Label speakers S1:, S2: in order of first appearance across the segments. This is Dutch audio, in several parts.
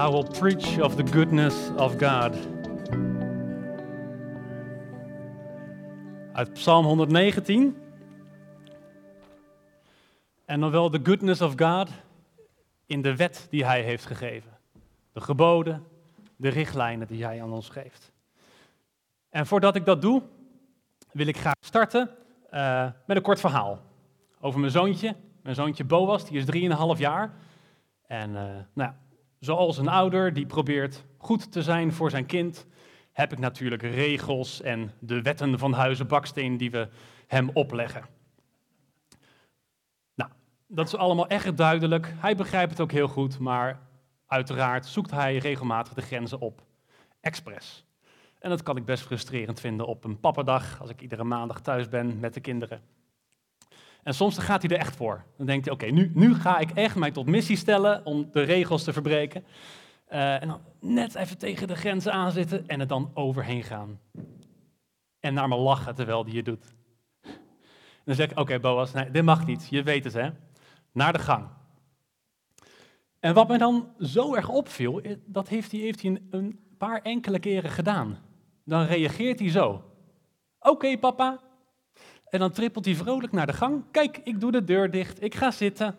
S1: I will preach of the goodness of God. Uit Psalm 119. En dan wel de goodness of God in de wet die Hij heeft gegeven. De geboden, de richtlijnen die Hij aan ons geeft. En voordat ik dat doe, wil ik graag starten uh, met een kort verhaal over mijn zoontje. Mijn zoontje Boas, die is 3,5 jaar. En uh, nou, zoals een ouder die probeert goed te zijn voor zijn kind, heb ik natuurlijk regels en de wetten van Huizen Baksteen die we hem opleggen. Nou, dat is allemaal echt duidelijk. Hij begrijpt het ook heel goed, maar uiteraard zoekt hij regelmatig de grenzen op. Expres. En dat kan ik best frustrerend vinden op een pappadag, als ik iedere maandag thuis ben met de kinderen. En soms gaat hij er echt voor. Dan denkt hij, oké, nu, nu ga ik echt mij tot missie stellen om de regels te verbreken. Uh, en dan net even tegen de grenzen aanzitten en het dan overheen gaan. En naar me lachen terwijl hij het doet. Dan zeg ik, oké Boas, nee, dit mag niet, je weet het hè. Naar de gang. En wat mij dan zo erg opviel, dat heeft hij, heeft hij een paar enkele keren gedaan. Dan reageert hij zo. Oké papa, en dan trippelt hij vrolijk naar de gang. Kijk, ik doe de deur dicht, ik ga zitten.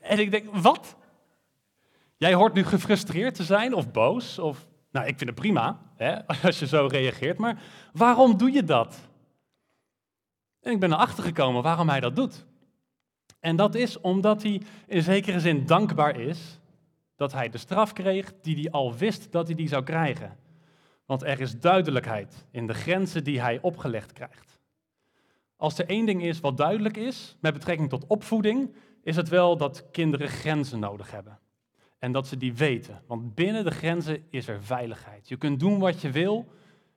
S1: En ik denk, wat? Jij hoort nu gefrustreerd te zijn of boos? Of, nou, ik vind het prima hè, als je zo reageert, maar waarom doe je dat? En ik ben erachter gekomen waarom hij dat doet. En dat is omdat hij in zekere zin dankbaar is dat hij de straf kreeg die hij al wist dat hij die zou krijgen. Want er is duidelijkheid in de grenzen die hij opgelegd krijgt. Als er één ding is wat duidelijk is met betrekking tot opvoeding, is het wel dat kinderen grenzen nodig hebben. En dat ze die weten. Want binnen de grenzen is er veiligheid. Je kunt doen wat je wil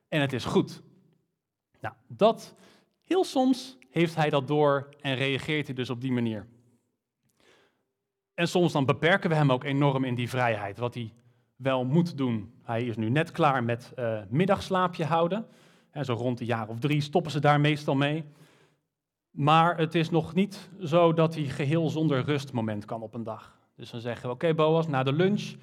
S1: en het is goed. Nou, dat, heel soms heeft hij dat door en reageert hij dus op die manier. En soms dan beperken we hem ook enorm in die vrijheid, wat hij wel moet doen. Hij is nu net klaar met uh, middagslaapje houden. En zo rond een jaar of drie stoppen ze daar meestal mee. Maar het is nog niet zo dat hij geheel zonder rustmoment kan op een dag. Dus dan zeggen we, oké Boas, na de lunch,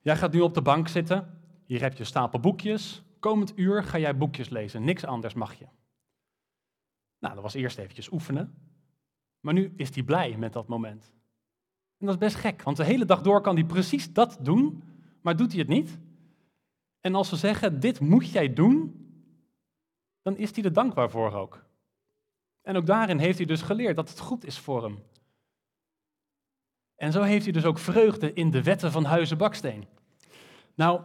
S1: jij gaat nu op de bank zitten. Hier heb je stapel boekjes. Komend uur ga jij boekjes lezen, niks anders mag je. Nou, dat was eerst eventjes oefenen. Maar nu is hij blij met dat moment. En dat is best gek, want de hele dag door kan hij precies dat doen, maar doet hij het niet. En als ze zeggen, dit moet jij doen, dan is hij er dankbaar voor ook. En ook daarin heeft hij dus geleerd dat het goed is voor hem. En zo heeft hij dus ook vreugde in de wetten van Huizen Baksteen. Nou,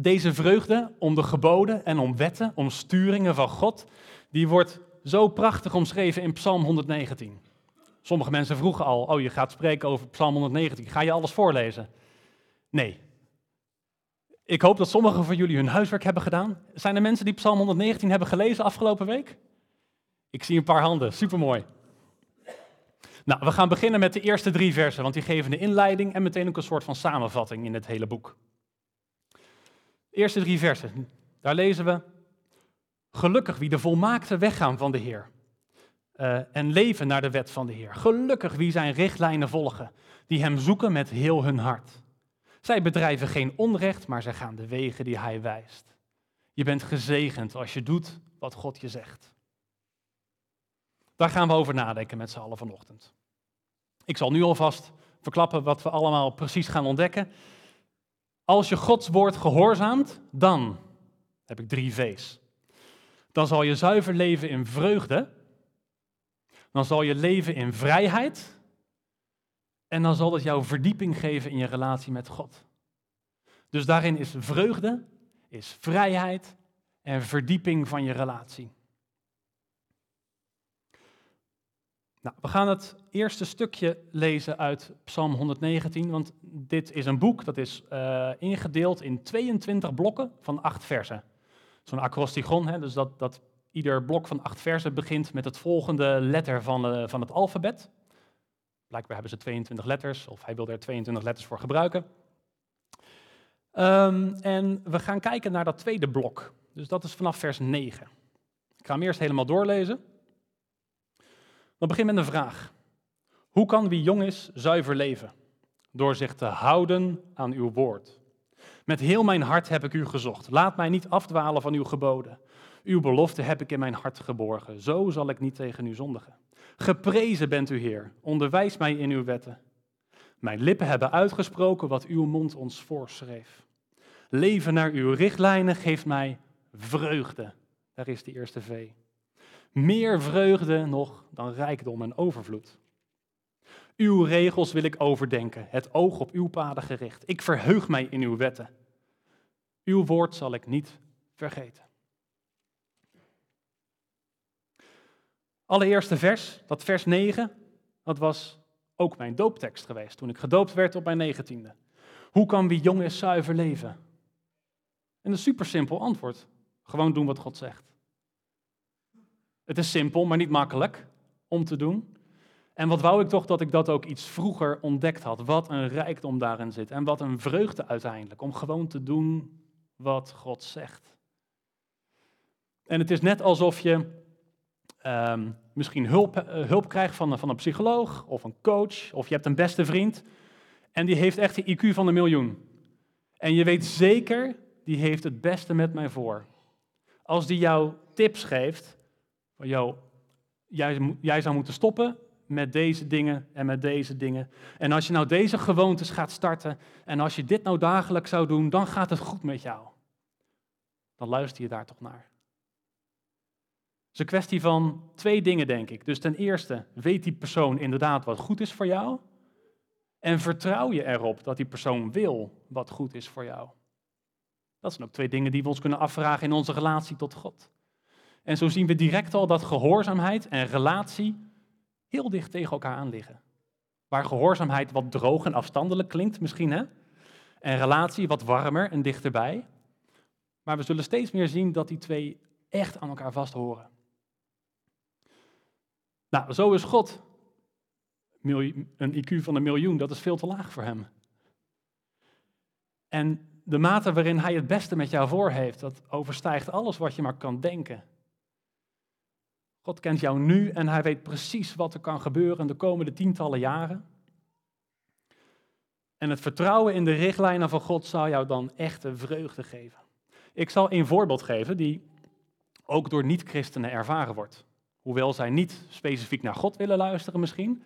S1: deze vreugde om de geboden en om wetten, om sturingen van God, die wordt zo prachtig omschreven in Psalm 119. Sommige mensen vroegen al, oh je gaat spreken over Psalm 119, ga je alles voorlezen? Nee. Ik hoop dat sommigen van jullie hun huiswerk hebben gedaan. Zijn er mensen die Psalm 119 hebben gelezen afgelopen week? Ik zie een paar handen, supermooi. Nou, we gaan beginnen met de eerste drie versen, want die geven de inleiding en meteen ook een soort van samenvatting in het hele boek. De eerste drie versen, daar lezen we, gelukkig wie de volmaakte weggaan van de Heer uh, en leven naar de wet van de Heer. Gelukkig wie zijn richtlijnen volgen, die hem zoeken met heel hun hart. Zij bedrijven geen onrecht, maar zij gaan de wegen die hij wijst. Je bent gezegend als je doet wat God je zegt. Daar gaan we over nadenken met z'n allen vanochtend. Ik zal nu alvast verklappen wat we allemaal precies gaan ontdekken. Als je Gods woord gehoorzaamt, dan heb ik drie V's. Dan zal je zuiver leven in vreugde. Dan zal je leven in vrijheid. En dan zal het jou verdieping geven in je relatie met God. Dus daarin is vreugde, is vrijheid en verdieping van je relatie. Nou, we gaan het eerste stukje lezen uit Psalm 119, want dit is een boek dat is uh, ingedeeld in 22 blokken van acht versen. Zo'n acrostigon, hè, dus dat, dat ieder blok van acht versen begint met het volgende letter van, uh, van het alfabet. Blijkbaar hebben ze 22 letters, of hij wil er 22 letters voor gebruiken. Um, en we gaan kijken naar dat tweede blok. Dus dat is vanaf vers 9. Ik ga hem eerst helemaal doorlezen. Dan begin met een vraag. Hoe kan wie jong is zuiver leven? door zich te houden aan uw woord. Met heel mijn hart heb ik u gezocht. Laat mij niet afdwalen van uw geboden. Uw belofte heb ik in mijn hart geborgen. Zo zal ik niet tegen u zondigen. Geprezen bent u, Heer. Onderwijs mij in uw wetten. Mijn lippen hebben uitgesproken wat uw mond ons voorschreef. Leven naar uw richtlijnen geeft mij vreugde. Daar is de eerste V. Meer vreugde nog dan rijkdom en overvloed. Uw regels wil ik overdenken, het oog op uw paden gericht. Ik verheug mij in uw wetten. Uw woord zal ik niet vergeten. Allereerste vers, dat vers 9, dat was ook mijn dooptekst geweest toen ik gedoopt werd op mijn negentiende. Hoe kan wie jong is zuiver leven? En een super simpel antwoord. Gewoon doen wat God zegt. Het is simpel, maar niet makkelijk om te doen. En wat wou ik toch dat ik dat ook iets vroeger ontdekt had. Wat een rijkdom daarin zit. En wat een vreugde uiteindelijk. Om gewoon te doen wat God zegt. En het is net alsof je um, misschien hulp, uh, hulp krijgt van, van een psycholoog of een coach. Of je hebt een beste vriend. En die heeft echt de IQ van een miljoen. En je weet zeker, die heeft het beste met mij voor. Als die jou tips geeft, van jou, jij, jij zou moeten stoppen met deze dingen en met deze dingen. En als je nou deze gewoontes gaat starten en als je dit nou dagelijks zou doen, dan gaat het goed met jou. Dan luister je daar toch naar. Het is een kwestie van twee dingen, denk ik. Dus ten eerste, weet die persoon inderdaad wat goed is voor jou? En vertrouw je erop dat die persoon wil wat goed is voor jou? Dat zijn ook twee dingen die we ons kunnen afvragen in onze relatie tot God. En zo zien we direct al dat gehoorzaamheid en relatie heel dicht tegen elkaar aan liggen. Waar gehoorzaamheid wat droog en afstandelijk klinkt misschien, hè? En relatie wat warmer en dichterbij. Maar we zullen steeds meer zien dat die twee echt aan elkaar vasthoren. Nou, zo is God. Een IQ van een miljoen, dat is veel te laag voor hem. En de mate waarin hij het beste met jou voor heeft, dat overstijgt alles wat je maar kan denken. God kent jou nu en hij weet precies wat er kan gebeuren de komende tientallen jaren. En het vertrouwen in de richtlijnen van God zal jou dan echte vreugde geven. Ik zal een voorbeeld geven die ook door niet-christenen ervaren wordt. Hoewel zij niet specifiek naar God willen luisteren misschien.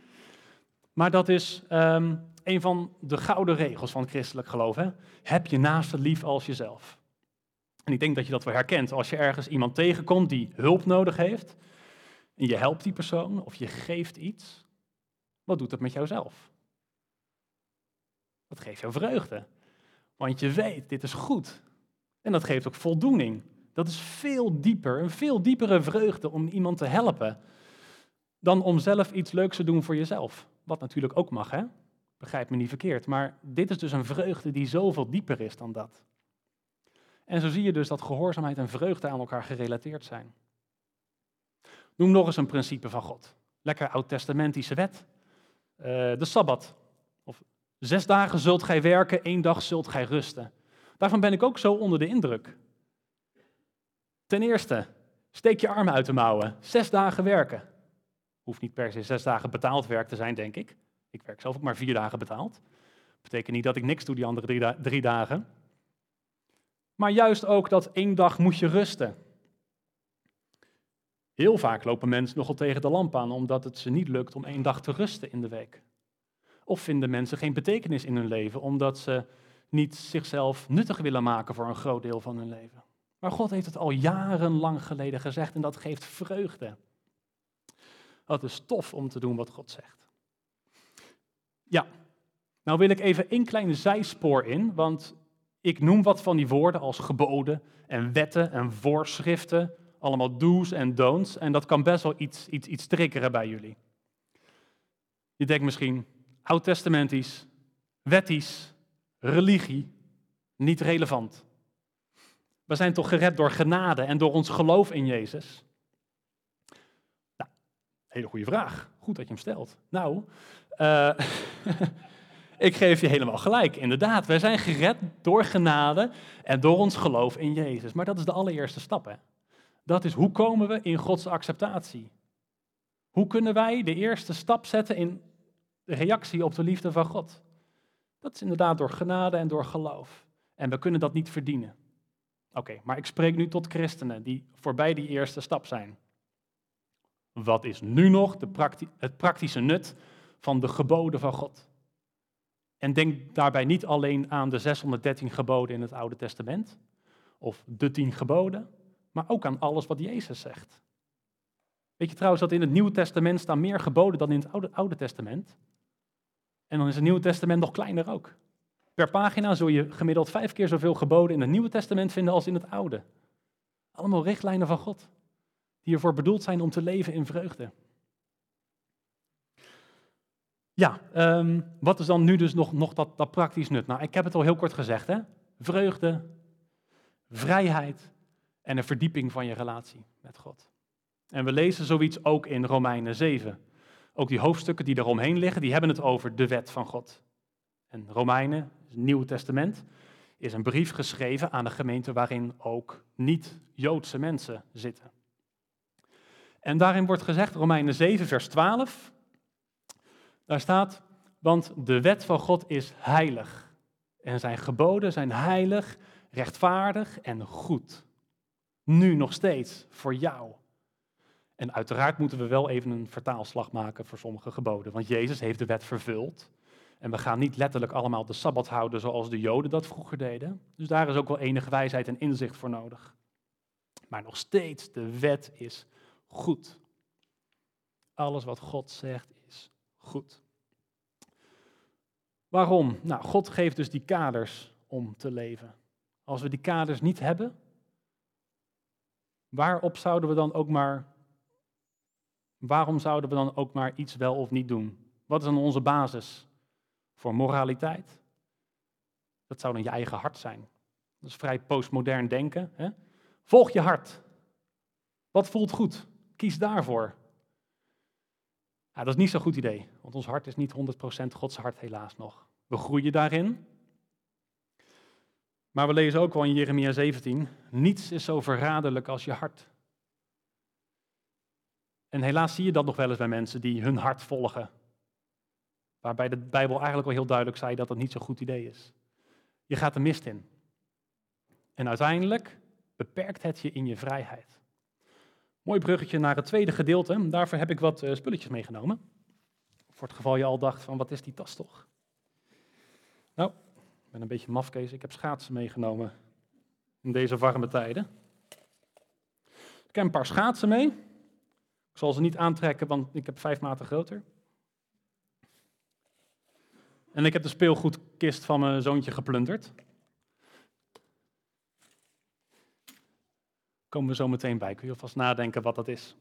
S1: Maar dat is um, een van de gouden regels van het christelijk geloof. Hè? Heb je naaste lief als jezelf. En ik denk dat je dat wel herkent als je ergens iemand tegenkomt die hulp nodig heeft en je helpt die persoon of je geeft iets, wat doet dat met jouzelf? Dat geeft jou vreugde. Want je weet, dit is goed. En dat geeft ook voldoening. Dat is veel dieper, een veel diepere vreugde om iemand te helpen dan om zelf iets leuks te doen voor jezelf. Wat natuurlijk ook mag, hè? Begrijp me niet verkeerd. Maar dit is dus een vreugde die zoveel dieper is dan dat. En zo zie je dus dat gehoorzaamheid en vreugde aan elkaar gerelateerd zijn. Noem nog eens een principe van God. Lekker oud-testamentische wet. Uh, de Sabbat. Of zes dagen zult gij werken, één dag zult gij rusten. Daarvan ben ik ook zo onder de indruk. Ten eerste, steek je armen uit de mouwen. Zes dagen werken. Hoeft niet per se zes dagen betaald werk te zijn, denk ik. Ik werk zelf ook maar vier dagen betaald. Betekent niet dat ik niks doe die andere drie dagen. Maar juist ook dat één dag moet je rusten. Heel vaak lopen mensen nogal tegen de lamp aan omdat het ze niet lukt om één dag te rusten in de week. Of vinden mensen geen betekenis in hun leven omdat ze niet zichzelf nuttig willen maken voor een groot deel van hun leven. Maar God heeft het al jarenlang geleden gezegd en dat geeft vreugde. Dat is tof om te doen wat God zegt. Ja, nou wil ik even één kleine zijspoor in, want ik noem wat van die woorden als geboden en wetten en voorschriften allemaal do's en don'ts. En dat kan best wel iets, iets, iets triggeren bij jullie. Je denkt misschien, oud-testamentisch, wettisch, religie, niet relevant. We zijn toch gered door genade en door ons geloof in Jezus? Nou, hele goede vraag. Goed dat je hem stelt. Nou, uh, ik geef je helemaal gelijk. Inderdaad, wij zijn gered door genade en door ons geloof in Jezus. Maar dat is de allereerste stap. Hè? Dat is hoe komen we in Gods acceptatie? Hoe kunnen wij de eerste stap zetten in reactie op de liefde van God? Dat is inderdaad door genade en door geloof. En we kunnen dat niet verdienen. Oké, maar ik spreek nu tot christenen die voorbij die eerste stap zijn. Wat is nu nog de het praktische nut van de geboden van God? En denk daarbij niet alleen aan de 613 geboden in het Oude Testament, of de 10 geboden, maar ook aan alles wat Jezus zegt. Weet je trouwens dat in het Nieuwe Testament staan meer geboden dan in het Oude, Oude Testament? En dan is het Nieuwe Testament nog kleiner ook. Per pagina zul je gemiddeld vijf keer zoveel geboden in het Nieuwe Testament vinden als in het Oude. Allemaal richtlijnen van God, die ervoor bedoeld zijn om te leven in vreugde. Ja, ehm, wat is dan nu dus nog, nog dat, dat praktisch nut? Nou, ik heb het al heel kort gezegd, hè? Vreugde, vrijheid en een verdieping van je relatie met God. En we lezen zoiets ook in Romeinen 7. Ook die hoofdstukken die eromheen liggen, die hebben het over de wet van God. En Romeinen, het Nieuwe Testament, is een brief geschreven aan de gemeente waarin ook niet-Joodse mensen zitten. En daarin wordt gezegd, Romeinen 7, vers 12, daar staat, want de wet van God is heilig. En zijn geboden zijn heilig, rechtvaardig en goed. Nu nog steeds voor jou. En uiteraard moeten we wel even een vertaalslag maken voor sommige geboden, want Jezus heeft de wet vervuld. En we gaan niet letterlijk allemaal de Sabbat houden zoals de Joden dat vroeger deden. Dus daar is ook wel enige wijsheid en inzicht voor nodig. Maar nog steeds, de wet is goed. Alles wat God zegt is goed. Waarom? Nou, God geeft dus die kaders om te leven. Als we die kaders niet hebben, waarop zouden we dan ook maar waarom zouden we dan ook maar iets wel of niet doen? Wat is dan onze basis voor moraliteit? Dat zou dan je eigen hart zijn. Dat is vrij postmodern denken. Hè? Volg je hart. Wat voelt goed? Kies daarvoor. Dat is niet zo'n goed idee, want ons hart is niet 100% Gods hart helaas nog. We groeien daarin. Maar we lezen ook wel in Jeremia 17, niets is zo verraderlijk als je hart. En helaas zie je dat nog wel eens bij mensen die hun hart volgen. Waarbij de Bijbel eigenlijk wel heel duidelijk zei dat dat niet zo'n goed idee is. Je gaat de mist in. En uiteindelijk beperkt het je in je vrijheid. Mooi bruggetje naar het tweede gedeelte. Daarvoor heb ik wat eh, spulletjes meegenomen. Voor het geval je al dacht van wat is die tas toch? Nou, ben een beetje mafkees. Ik heb schaatsen meegenomen in deze warme tijden. Ik heb een paar schaatsen mee. Ik zal ze niet aantrekken, want ik heb vijf maten groter. En ik heb de speelgoedkist van mijn zoontje geplunderd. Komen we zo meteen bij. Kun je alvast nadenken wat dat is.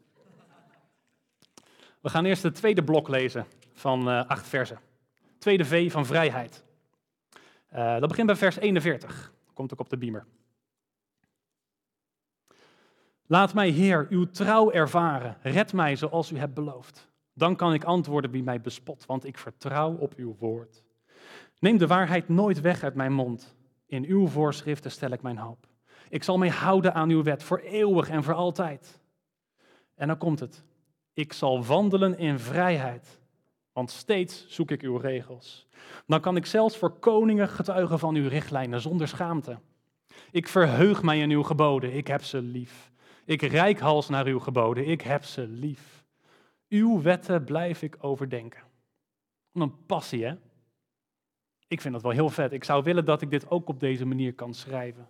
S1: We gaan eerst het tweede blok lezen van uh, acht versen. Tweede V van vrijheid. Uh, dat begint bij vers 41. Komt ook op de beamer. Laat mij, Heer, uw trouw ervaren. Red mij zoals u hebt beloofd. Dan kan ik antwoorden wie mij bespot, want ik vertrouw op uw woord. Neem de waarheid nooit weg uit mijn mond. In uw voorschriften stel ik mijn hoop. Ik zal mij houden aan uw wet voor eeuwig en voor altijd. En dan komt het. Ik zal wandelen in vrijheid, want steeds zoek ik uw regels. Dan kan ik zelfs voor koningen getuigen van uw richtlijnen zonder schaamte. Ik verheug mij in uw geboden, ik heb ze lief. Ik reik naar uw geboden, ik heb ze lief. Uw wetten blijf ik overdenken. Een passie, hè? Ik vind dat wel heel vet. Ik zou willen dat ik dit ook op deze manier kan schrijven.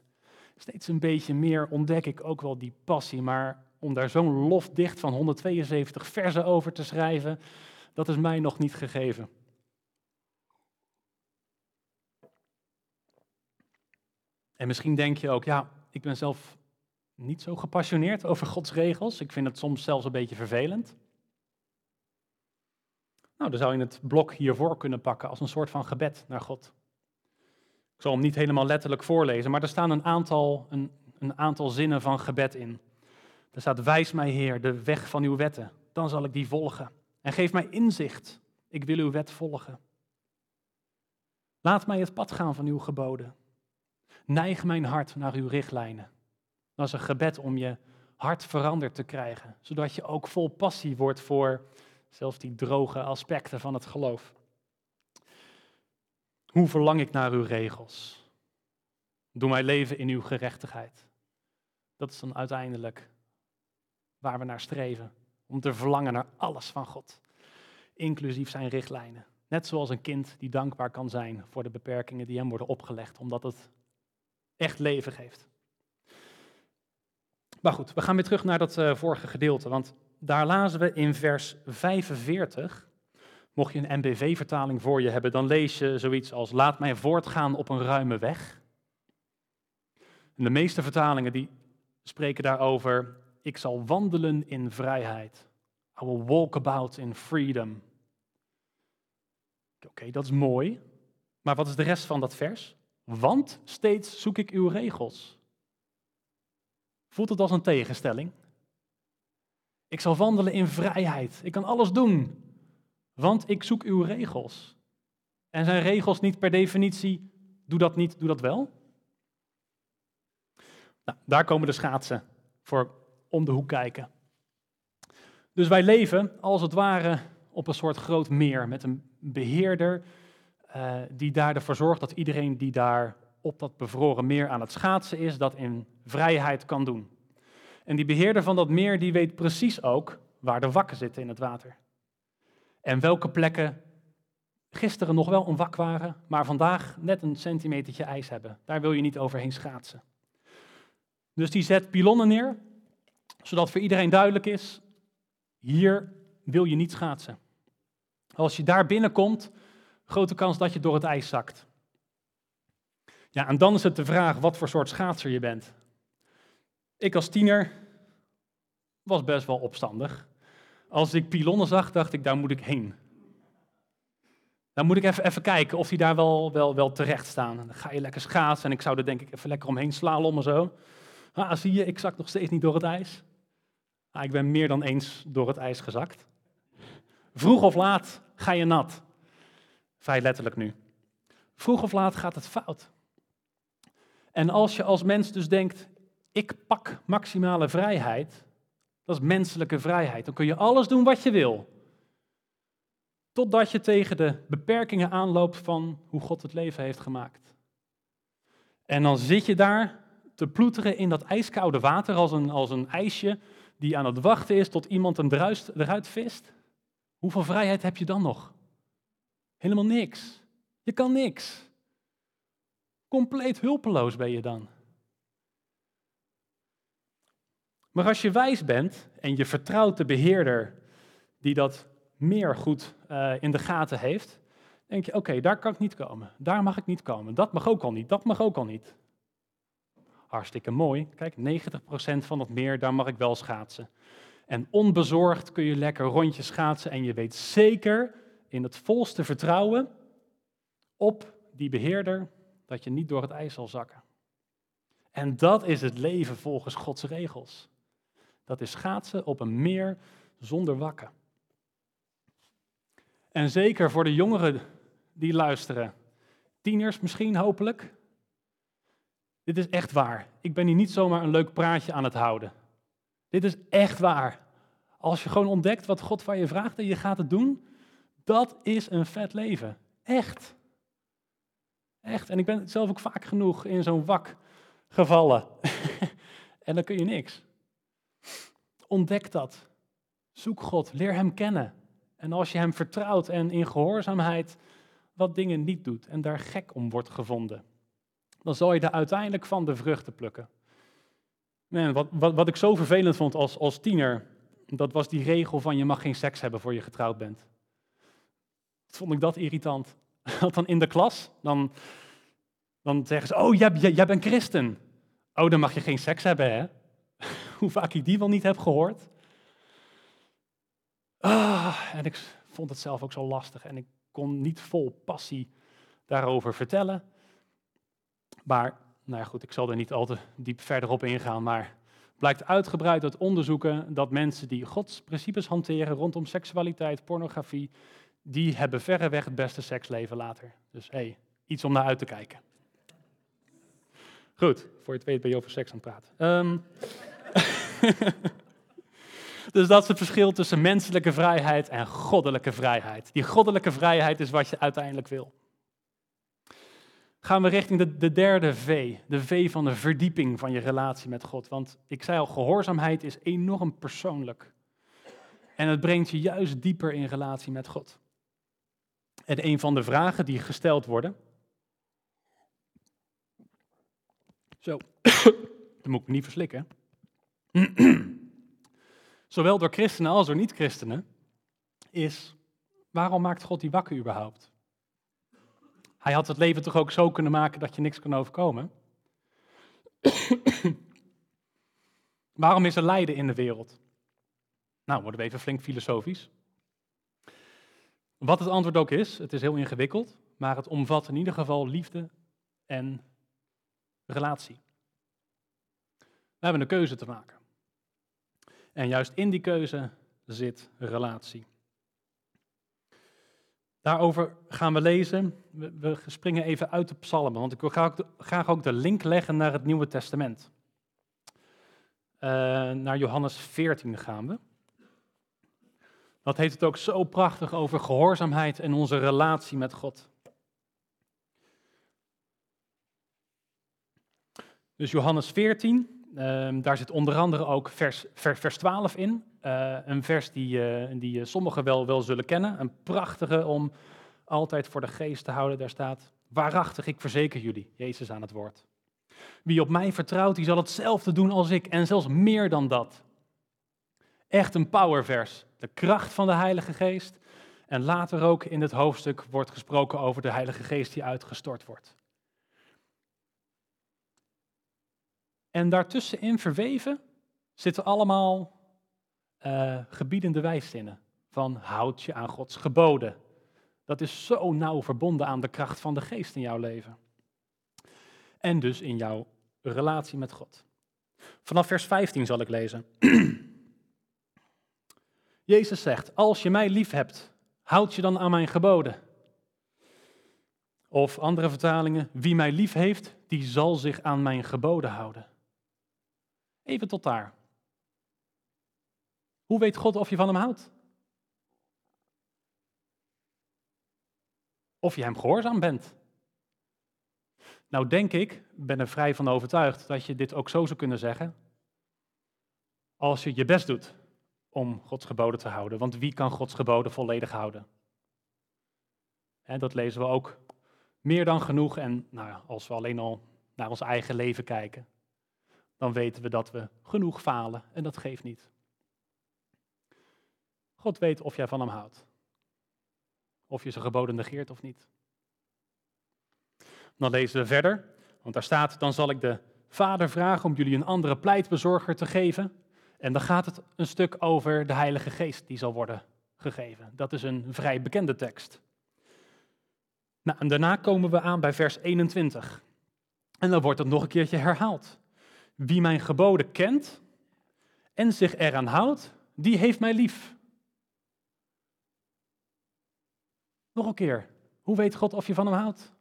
S1: Steeds een beetje meer ontdek ik ook wel die passie, maar om daar zo'n lofdicht van 172 versen over te schrijven, dat is mij nog niet gegeven. En misschien denk je ook, ja, ik ben zelf niet zo gepassioneerd over Gods regels. Ik vind het soms zelfs een beetje vervelend. Nou, dan zou je het blok hiervoor kunnen pakken als een soort van gebed naar God. Ik zal hem niet helemaal letterlijk voorlezen, maar er staan een aantal, een, een aantal zinnen van gebed in. Er staat, wijs mij Heer de weg van uw wetten, dan zal ik die volgen. En geef mij inzicht, ik wil uw wet volgen. Laat mij het pad gaan van uw geboden. Neig mijn hart naar uw richtlijnen. Dat is een gebed om je hart veranderd te krijgen, zodat je ook vol passie wordt voor zelfs die droge aspecten van het geloof. Hoe verlang ik naar uw regels? Doe mij leven in uw gerechtigheid. Dat is dan uiteindelijk waar we naar streven. Om te verlangen naar alles van God, inclusief zijn richtlijnen. Net zoals een kind die dankbaar kan zijn voor de beperkingen die hem worden opgelegd, omdat het echt leven geeft. Maar goed, we gaan weer terug naar dat uh, vorige gedeelte, want daar lazen we in vers 45. Mocht je een MBV-vertaling voor je hebben, dan lees je zoiets als: Laat mij voortgaan op een ruime weg. En de meeste vertalingen die spreken daarover: Ik zal wandelen in vrijheid. I will walk about in freedom. Oké, dat is mooi. Maar wat is de rest van dat vers? Want steeds zoek ik uw regels. Voelt het als een tegenstelling? Ik zal wandelen in vrijheid. Ik kan alles doen. Want ik zoek uw regels. En zijn regels niet per definitie, doe dat niet, doe dat wel? Nou, daar komen de schaatsen voor om de hoek kijken. Dus wij leven als het ware op een soort groot meer met een beheerder uh, die daar ervoor zorgt dat iedereen die daar op dat bevroren meer aan het schaatsen is, dat in vrijheid kan doen. En die beheerder van dat meer, die weet precies ook waar de wakken zitten in het water. En welke plekken gisteren nog wel een wak waren, maar vandaag net een centimetertje ijs hebben. Daar wil je niet overheen schaatsen. Dus die zet pilonnen neer, zodat voor iedereen duidelijk is, hier wil je niet schaatsen. Als je daar binnenkomt, grote kans dat je door het ijs zakt. Ja, en dan is het de vraag wat voor soort schaatser je bent. Ik als tiener was best wel opstandig. Als ik pilonnen zag, dacht ik, daar moet ik heen. Dan moet ik even, even kijken of die daar wel, wel, wel terecht staan. Dan ga je lekker schaatsen en ik zou er denk ik even lekker omheen slalommen zo. Ah, zie je, ik zak nog steeds niet door het ijs. Ah, ik ben meer dan eens door het ijs gezakt. Vroeg of laat ga je nat. Vrij letterlijk nu. Vroeg of laat gaat het fout. En als je als mens dus denkt, ik pak maximale vrijheid, dat is menselijke vrijheid, dan kun je alles doen wat je wil. Totdat je tegen de beperkingen aanloopt van hoe God het leven heeft gemaakt. En dan zit je daar te ploeteren in dat ijskoude water als een, als een ijsje die aan het wachten is tot iemand hem eruit, eruit vist. Hoeveel vrijheid heb je dan nog? Helemaal niks. Je kan niks. Compleet hulpeloos ben je dan. Maar als je wijs bent en je vertrouwt de beheerder die dat meer goed uh, in de gaten heeft, denk je, oké, daar kan ik niet komen. Daar mag ik niet komen. Dat mag ook al niet. Dat mag ook al niet. Hartstikke mooi. Kijk, 90% van het meer, daar mag ik wel schaatsen. En onbezorgd kun je lekker rondjes schaatsen en je weet zeker in het volste vertrouwen op die beheerder dat je niet door het ijs zal zakken. En dat is het leven volgens Gods regels. Dat is schaatsen op een meer zonder wakken. En zeker voor de jongeren die luisteren, tieners misschien hopelijk. Dit is echt waar. Ik ben hier niet zomaar een leuk praatje aan het houden. Dit is echt waar. Als je gewoon ontdekt wat God van je vraagt en je gaat het doen, dat is een vet leven. Echt. Echt. En ik ben zelf ook vaak genoeg in zo'n wak gevallen. en dan kun je niks. Ontdek dat. Zoek God, leer Hem kennen. En als je Hem vertrouwt en in gehoorzaamheid wat dingen niet doet en daar gek om wordt gevonden, dan zal je er uiteindelijk van de vruchten plukken. Man, wat, wat, wat ik zo vervelend vond als, als tiener, dat was die regel van je mag geen seks hebben voor je getrouwd bent. Vond ik dat irritant. Want dan in de klas, dan, dan zeggen ze, oh, jij, jij, jij bent christen. Oh, dan mag je geen seks hebben, hè? Hoe vaak ik die wel niet heb gehoord. Ah, en ik vond het zelf ook zo lastig en ik kon niet vol passie daarover vertellen. Maar, nou ja, goed, ik zal er niet al te diep verder op ingaan, maar blijkt uitgebreid uit onderzoeken dat mensen die Gods principes hanteren rondom seksualiteit, pornografie, die hebben verreweg het beste seksleven later. Dus hé, hey, iets om naar uit te kijken. Goed, voor je het weet ben je over seks aan het praten. Um, dus dat is het verschil tussen menselijke vrijheid en goddelijke vrijheid. Die goddelijke vrijheid is wat je uiteindelijk wil. Gaan we richting de, de derde V, de V van de verdieping van je relatie met God. Want ik zei al, gehoorzaamheid is enorm persoonlijk. En het brengt je juist dieper in relatie met God. En een van de vragen die gesteld worden. Zo, dat moet ik niet verslikken. Zowel door christenen als door niet-christenen is: waarom maakt God die wakker überhaupt? Hij had het leven toch ook zo kunnen maken dat je niks kan overkomen? waarom is er lijden in de wereld? Nou, worden we even flink filosofisch. Wat het antwoord ook is, het is heel ingewikkeld, maar het omvat in ieder geval liefde en relatie. We hebben een keuze te maken. En juist in die keuze zit relatie. Daarover gaan we lezen. We springen even uit de psalmen, want ik wil graag ook de link leggen naar het Nieuwe Testament. Uh, naar Johannes 14 gaan we. Dat heeft het ook zo prachtig over gehoorzaamheid en onze relatie met God. Dus Johannes 14, ehm, daar zit onder andere ook vers, vers 12 in. Uh, een vers die, uh, die sommigen wel, wel zullen kennen. Een prachtige om altijd voor de geest te houden. Daar staat, waarachtig, ik verzeker jullie, Jezus aan het woord. Wie op mij vertrouwt, die zal hetzelfde doen als ik en zelfs meer dan dat. Echt een powervers. De kracht van de Heilige Geest. En later ook in het hoofdstuk wordt gesproken over de Heilige Geest die uitgestort wordt. En daartussenin verweven zitten allemaal uh, gebiedende wijszinnen. Van houd je aan Gods geboden. Dat is zo nauw verbonden aan de kracht van de geest in jouw leven. En dus in jouw relatie met God. Vanaf vers 15 zal ik lezen. Jezus zegt, als je mij lief hebt, houd je dan aan mijn geboden. Of andere vertalingen, wie mij lief heeft, die zal zich aan mijn geboden houden. Even tot daar. Hoe weet God of je van hem houdt? Of je hem gehoorzaam bent. Nou denk ik, ben er vrij van overtuigd, dat je dit ook zo zou kunnen zeggen. Als je je best doet om Gods geboden te houden. Want wie kan Gods geboden volledig houden? En dat lezen we ook meer dan genoeg. En nou, als we alleen al naar ons eigen leven kijken, dan weten we dat we genoeg falen en dat geeft niet. God weet of jij van hem houdt. Of je zijn geboden negeert of niet. Dan lezen we verder, want daar staat, dan zal ik de vader vragen om jullie een andere pleitbezorger te geven. En dan gaat het een stuk over de Heilige Geest die zal worden gegeven. Dat is een vrij bekende tekst. Nou, en daarna komen we aan bij vers 21. En dan wordt het nog een keertje herhaald. Wie mijn geboden kent en zich eraan houdt, die heeft mij lief. Nog een keer. Hoe weet God of je van hem houdt?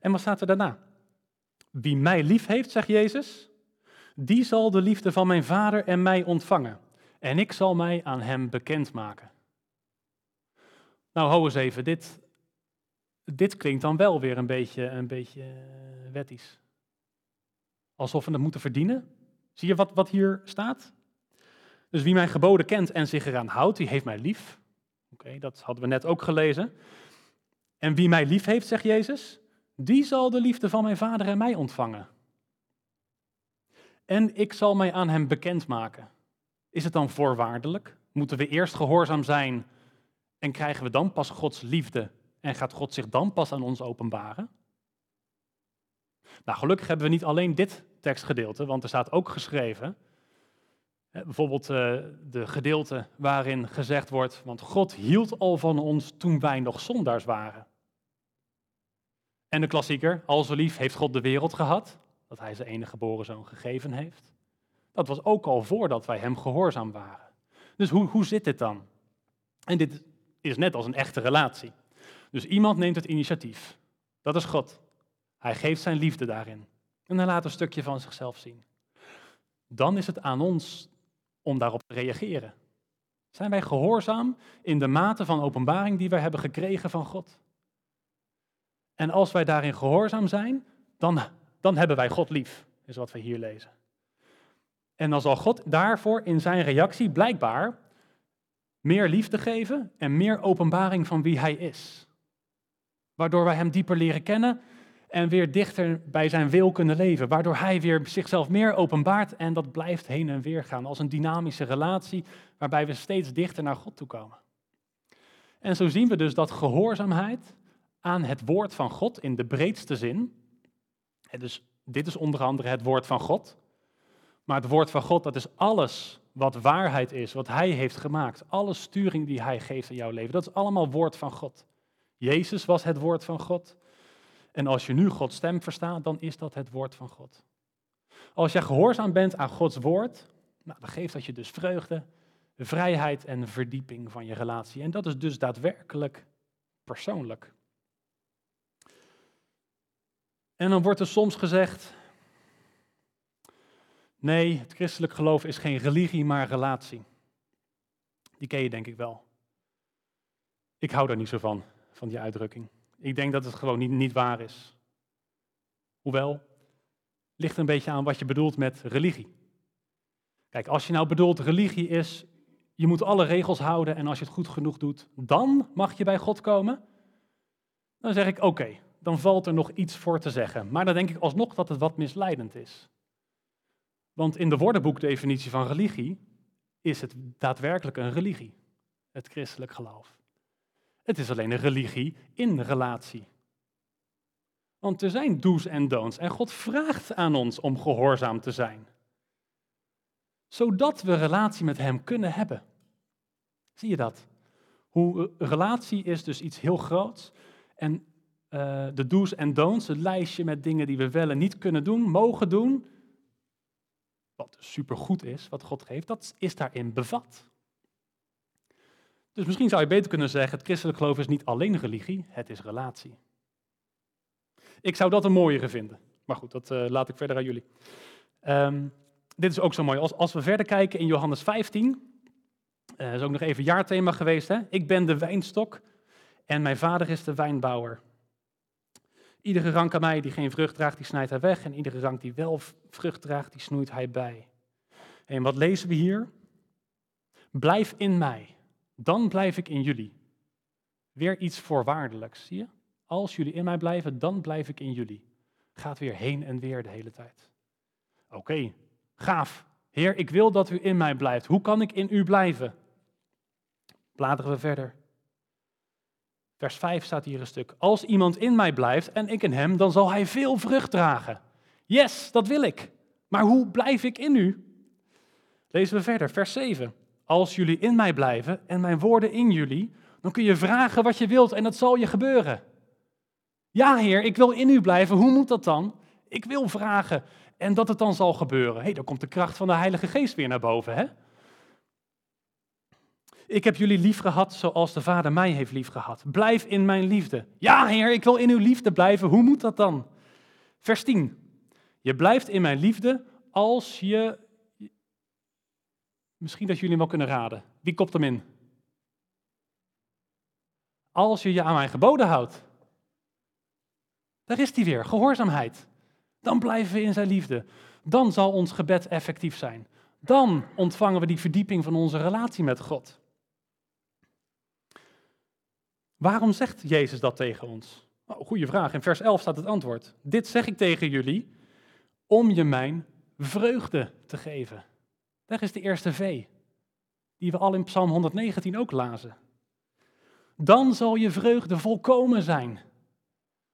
S1: En wat staat er daarna? Wie mij lief heeft, zegt Jezus, die zal de liefde van mijn vader en mij ontvangen. En ik zal mij aan hem bekendmaken. Nou, hou eens even, dit, dit klinkt dan wel weer een beetje, een beetje eh, wettisch. Alsof we het moeten verdienen. Zie je wat, wat hier staat? Dus wie mijn geboden kent en zich eraan houdt, die heeft mij lief. Oké, dat hadden we net ook gelezen. En wie mij lief heeft, zegt Jezus, die zal de liefde van mijn vader en mij ontvangen. En ik zal mij aan hem bekendmaken. Is het dan voorwaardelijk? Moeten we eerst gehoorzaam zijn en krijgen we dan pas Gods liefde en gaat God zich dan pas aan ons openbaren? Nou, gelukkig hebben we niet alleen dit tekstgedeelte, want er staat ook geschreven, bijvoorbeeld uh, de gedeelte waarin gezegd wordt, want God hield al van ons toen wij nog zondaars waren. En de klassieker, al zo lief heeft God de wereld gehad, dat hij zijn enige geboren zoon gegeven heeft. Dat was ook al voordat wij hem gehoorzaam waren. Dus hoe, hoe zit dit dan? En dit is net als een echte relatie. Dus iemand neemt het initiatief. Dat is God. Hij geeft zijn liefde daarin. En hij laat een stukje van zichzelf zien. Dan is het aan ons om daarop te reageren. Zijn wij gehoorzaam in de mate van openbaring die wij hebben gekregen van God? En als wij daarin gehoorzaam zijn, dan, dan hebben wij God lief, is wat we hier lezen. En dan zal God daarvoor in zijn reactie blijkbaar meer liefde geven en meer openbaring van wie hij is. Waardoor wij hem dieper leren kennen en weer dichter bij zijn wil kunnen leven. Waardoor hij weer zichzelf meer openbaart en dat blijft heen en weer gaan als een dynamische relatie waarbij we steeds dichter naar God toe komen. En zo zien we dus dat gehoorzaamheid aan het woord van God in de breedste zin, dus dit is onder andere het woord van God, maar het woord van God dat is alles wat waarheid is, wat Hij heeft gemaakt, alle sturing die Hij geeft in jouw leven, dat is allemaal woord van God. Jezus was het woord van God. En als je nu Gods stem verstaat, dan is dat het woord van God. Als je gehoorzaam bent aan Gods woord, nou, dan geeft dat je dus vreugde, vrijheid en verdieping van je relatie. En dat is dus daadwerkelijk persoonlijk. En dan wordt er soms gezegd, nee, het christelijk geloof is geen religie, maar relatie. Die ken je denk ik wel. Ik hou daar niet zo van, van die uitdrukking. Ik denk dat het gewoon niet, niet waar is. Hoewel, ligt een beetje aan wat je bedoelt met religie. Kijk, als je nou bedoelt religie is, je moet alle regels houden en als je het goed genoeg doet, dan mag je bij God komen. Dan zeg ik oké, dan valt er nog iets voor te zeggen. Maar dan denk ik alsnog dat het wat misleidend is. Want in de woordenboekdefinitie van religie is het daadwerkelijk een religie, het christelijk geloof. Het is alleen een religie in relatie. Want er zijn do's en don'ts en God vraagt aan ons om gehoorzaam te zijn. Zodat we relatie met Hem kunnen hebben. Zie je dat? Hoe relatie is dus iets heel groots. En uh, de do's en don'ts, het lijstje met dingen die we wel en niet kunnen doen, mogen doen, wat supergoed is, wat God geeft, dat is daarin bevat. Dus misschien zou je beter kunnen zeggen, het christelijk geloof is niet alleen religie, het is relatie. Ik zou dat een mooiere vinden. Maar goed, dat uh, laat ik verder aan jullie. Um, dit is ook zo mooi. Als, als we verder kijken in Johannes 15, uh, is ook nog even jaarthema geweest. Hè? Ik ben de wijnstok en mijn vader is de wijnbouwer. Iedere rank aan mij die geen vrucht draagt, die snijdt hij weg. En iedere rank die wel vrucht draagt, die snoeit hij bij. En wat lezen we hier? Blijf in mij, dan blijf ik in jullie. Weer iets voorwaardelijks, zie je? Als jullie in mij blijven, dan blijf ik in jullie. Gaat weer heen en weer de hele tijd. Oké, gaaf. Heer, ik wil dat u in mij blijft. Hoe kan ik in u blijven? Bladeren we verder. Vers 5 staat hier een stuk. Als iemand in mij blijft en ik in hem, dan zal hij veel vrucht dragen. Yes, dat wil ik. Maar hoe blijf ik in u? Lezen we verder, vers 7. Als jullie in mij blijven en mijn woorden in jullie, dan kun je vragen wat je wilt en dat zal je gebeuren. Ja, Heer, ik wil in u blijven. Hoe moet dat dan? Ik wil vragen en dat het dan zal gebeuren. Hé, hey, dan komt de kracht van de Heilige Geest weer naar boven, hè? Ik heb jullie lief gehad zoals de Vader mij heeft lief gehad. Blijf in mijn liefde. Ja, Heer, ik wil in uw liefde blijven. Hoe moet dat dan? Vers 10. Je blijft in mijn liefde als je. Misschien dat jullie hem wel kunnen raden. Wie kopt hem in? Als je je aan mijn geboden houdt. Daar is hij weer, gehoorzaamheid. Dan blijven we in zijn liefde. Dan zal ons gebed effectief zijn. Dan ontvangen we die verdieping van onze relatie met God. Waarom zegt Jezus dat tegen ons? Oh, goeie vraag. In vers 11 staat het antwoord. Dit zeg ik tegen jullie om je mijn vreugde te geven. Daar is de eerste V, die we al in Psalm 119 ook lazen. Dan zal je vreugde volkomen zijn,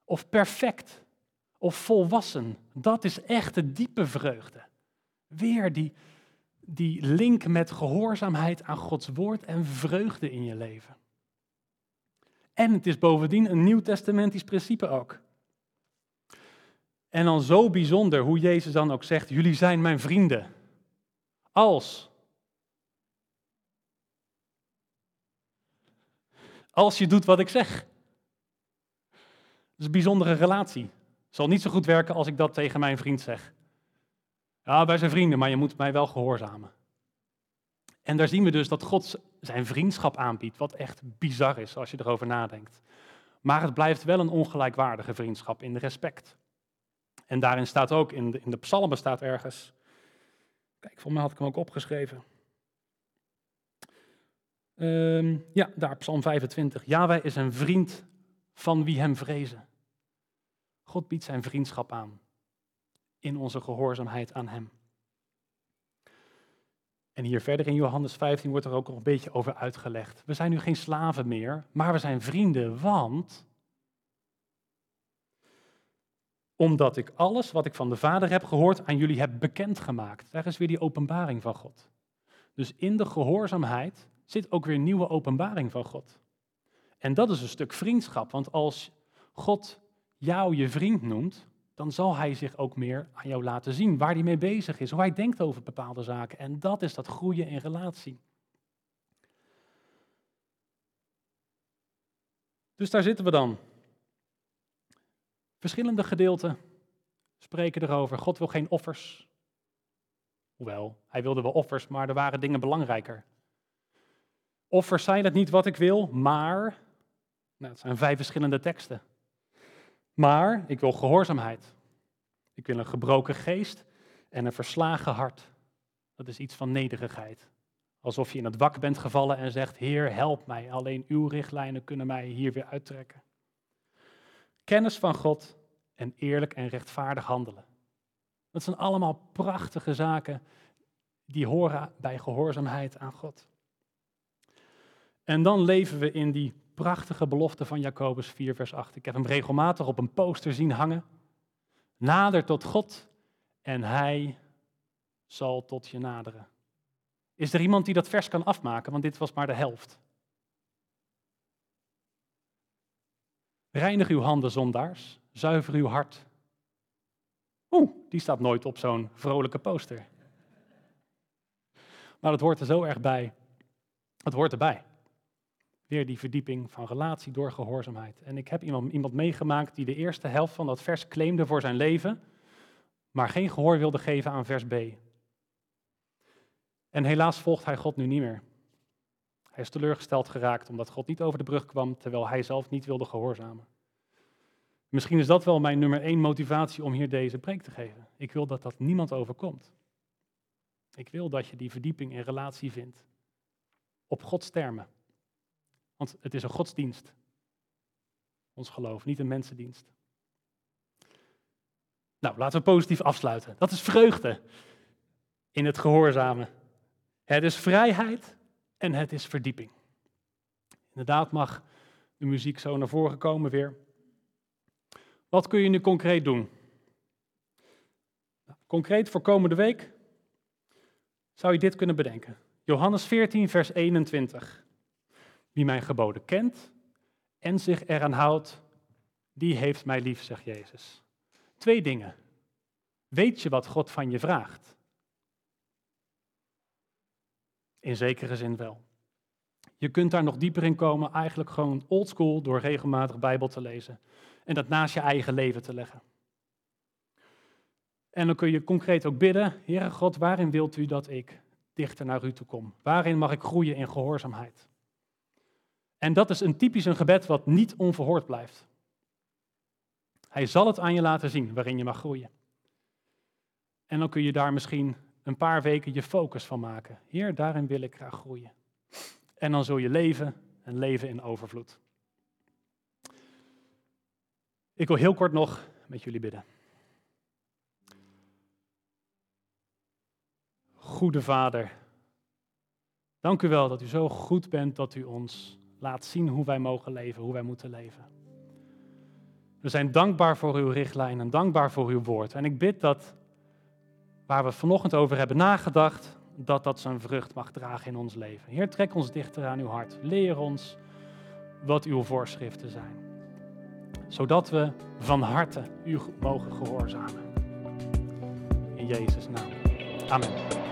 S1: of perfect, of volwassen. Dat is echte diepe vreugde. Weer die, die link met gehoorzaamheid aan Gods woord en vreugde in je leven. En het is bovendien een nieuw-testamentisch principe ook. En dan zo bijzonder hoe Jezus dan ook zegt, jullie zijn mijn vrienden. Als. Als je doet wat ik zeg. Dat is een bijzondere relatie. Zal niet zo goed werken als ik dat tegen mijn vriend zeg. Ja, wij zijn vrienden, maar je moet mij wel gehoorzamen. En daar zien we dus dat God zijn vriendschap aanbiedt, wat echt bizar is als je erover nadenkt. Maar het blijft wel een ongelijkwaardige vriendschap in respect. En daarin staat ook, in de, in de psalmen staat ergens, kijk, voor mij had ik hem ook opgeschreven. Ehm, ja, daar, Psalm 25. Yahweh is een vriend van wie hem vrezen. God biedt zijn vriendschap aan in onze gehoorzaamheid aan hem. En hier verder in Johannes 15 wordt er ook nog een beetje over uitgelegd. We zijn nu geen slaven meer, maar we zijn vrienden, want omdat ik alles wat ik van de Vader heb gehoord aan jullie heb bekendgemaakt. Daar is weer die openbaring van God. Dus in de gehoorzaamheid zit ook weer nieuwe openbaring van God. En dat is een stuk vriendschap, want als God jou je vriend noemt, dan zal hij zich ook meer aan jou laten zien waar hij mee bezig is, hoe hij denkt over bepaalde zaken. En dat is dat groeien in relatie. Dus daar zitten we dan. Verschillende gedeelten spreken erover. God wil geen offers. Hoewel, hij wilde wel offers, maar er waren dingen belangrijker. Offers zijn het niet wat ik wil, maar. Nou, het zijn vijf verschillende teksten. Maar ik wil gehoorzaamheid. Ik wil een gebroken geest en een verslagen hart. Dat is iets van nederigheid. Alsof je in het wak bent gevallen en zegt: Heer, help mij. Alleen uw richtlijnen kunnen mij hier weer uittrekken. Kennis van God en eerlijk en rechtvaardig handelen. Dat zijn allemaal prachtige zaken die horen bij gehoorzaamheid aan God. En dan leven we in die prachtige belofte van Jacobus 4, vers 8. Ik heb hem regelmatig op een poster zien hangen. Nader tot God en hij zal tot je naderen. Is er iemand die dat vers kan afmaken? Want dit was maar de helft. Reinig uw handen, zondaars. Zuiver uw hart. Oeh, die staat nooit op zo'n vrolijke poster. Maar het hoort er zo erg bij. Het hoort erbij. Weer die verdieping van relatie door gehoorzaamheid. En ik heb iemand, iemand meegemaakt die de eerste helft van dat vers claimde voor zijn leven, maar geen gehoor wilde geven aan vers B. En helaas volgt hij God nu niet meer. Hij is teleurgesteld geraakt omdat God niet over de brug kwam, terwijl hij zelf niet wilde gehoorzamen. Misschien is dat wel mijn nummer één motivatie om hier deze preek te geven. Ik wil dat dat niemand overkomt. Ik wil dat je die verdieping in relatie vindt. Op Gods termen. Want het is een godsdienst. Ons geloof, niet een mensendienst. Nou, laten we positief afsluiten. Dat is vreugde in het gehoorzamen. Het is vrijheid en het is verdieping. Inderdaad mag de muziek zo naar voren komen weer. Wat kun je nu concreet doen? Nou, concreet voor komende week zou je dit kunnen bedenken. Johannes 14, vers 21. Wie mijn geboden kent en zich eraan houdt, die heeft mij lief, zegt Jezus. Twee dingen. Weet je wat God van je vraagt? In zekere zin wel. Je kunt daar nog dieper in komen, eigenlijk gewoon oldschool door regelmatig Bijbel te lezen en dat naast je eigen leven te leggen. En dan kun je concreet ook bidden, Heere God, waarin wilt u dat ik dichter naar u toe kom? Waarin mag ik groeien in gehoorzaamheid? En dat is een typisch een gebed wat niet onverhoord blijft. Hij zal het aan je laten zien waarin je mag groeien. En dan kun je daar misschien een paar weken je focus van maken. Heer, daarin wil ik graag groeien. En dan zul je leven en leven in overvloed. Ik wil heel kort nog met jullie bidden. Goede Vader, dank u wel dat u zo goed bent dat u ons laat zien hoe wij mogen leven, hoe wij moeten leven. We zijn dankbaar voor uw richtlijn en dankbaar voor uw woord. En ik bid dat waar we vanochtend over hebben nagedacht, dat dat zijn vrucht mag dragen in ons leven. Heer, trek ons dichter aan uw hart. Leer ons wat uw voorschriften zijn. Zodat we van harte u mogen gehoorzamen. In Jezus' naam. Amen.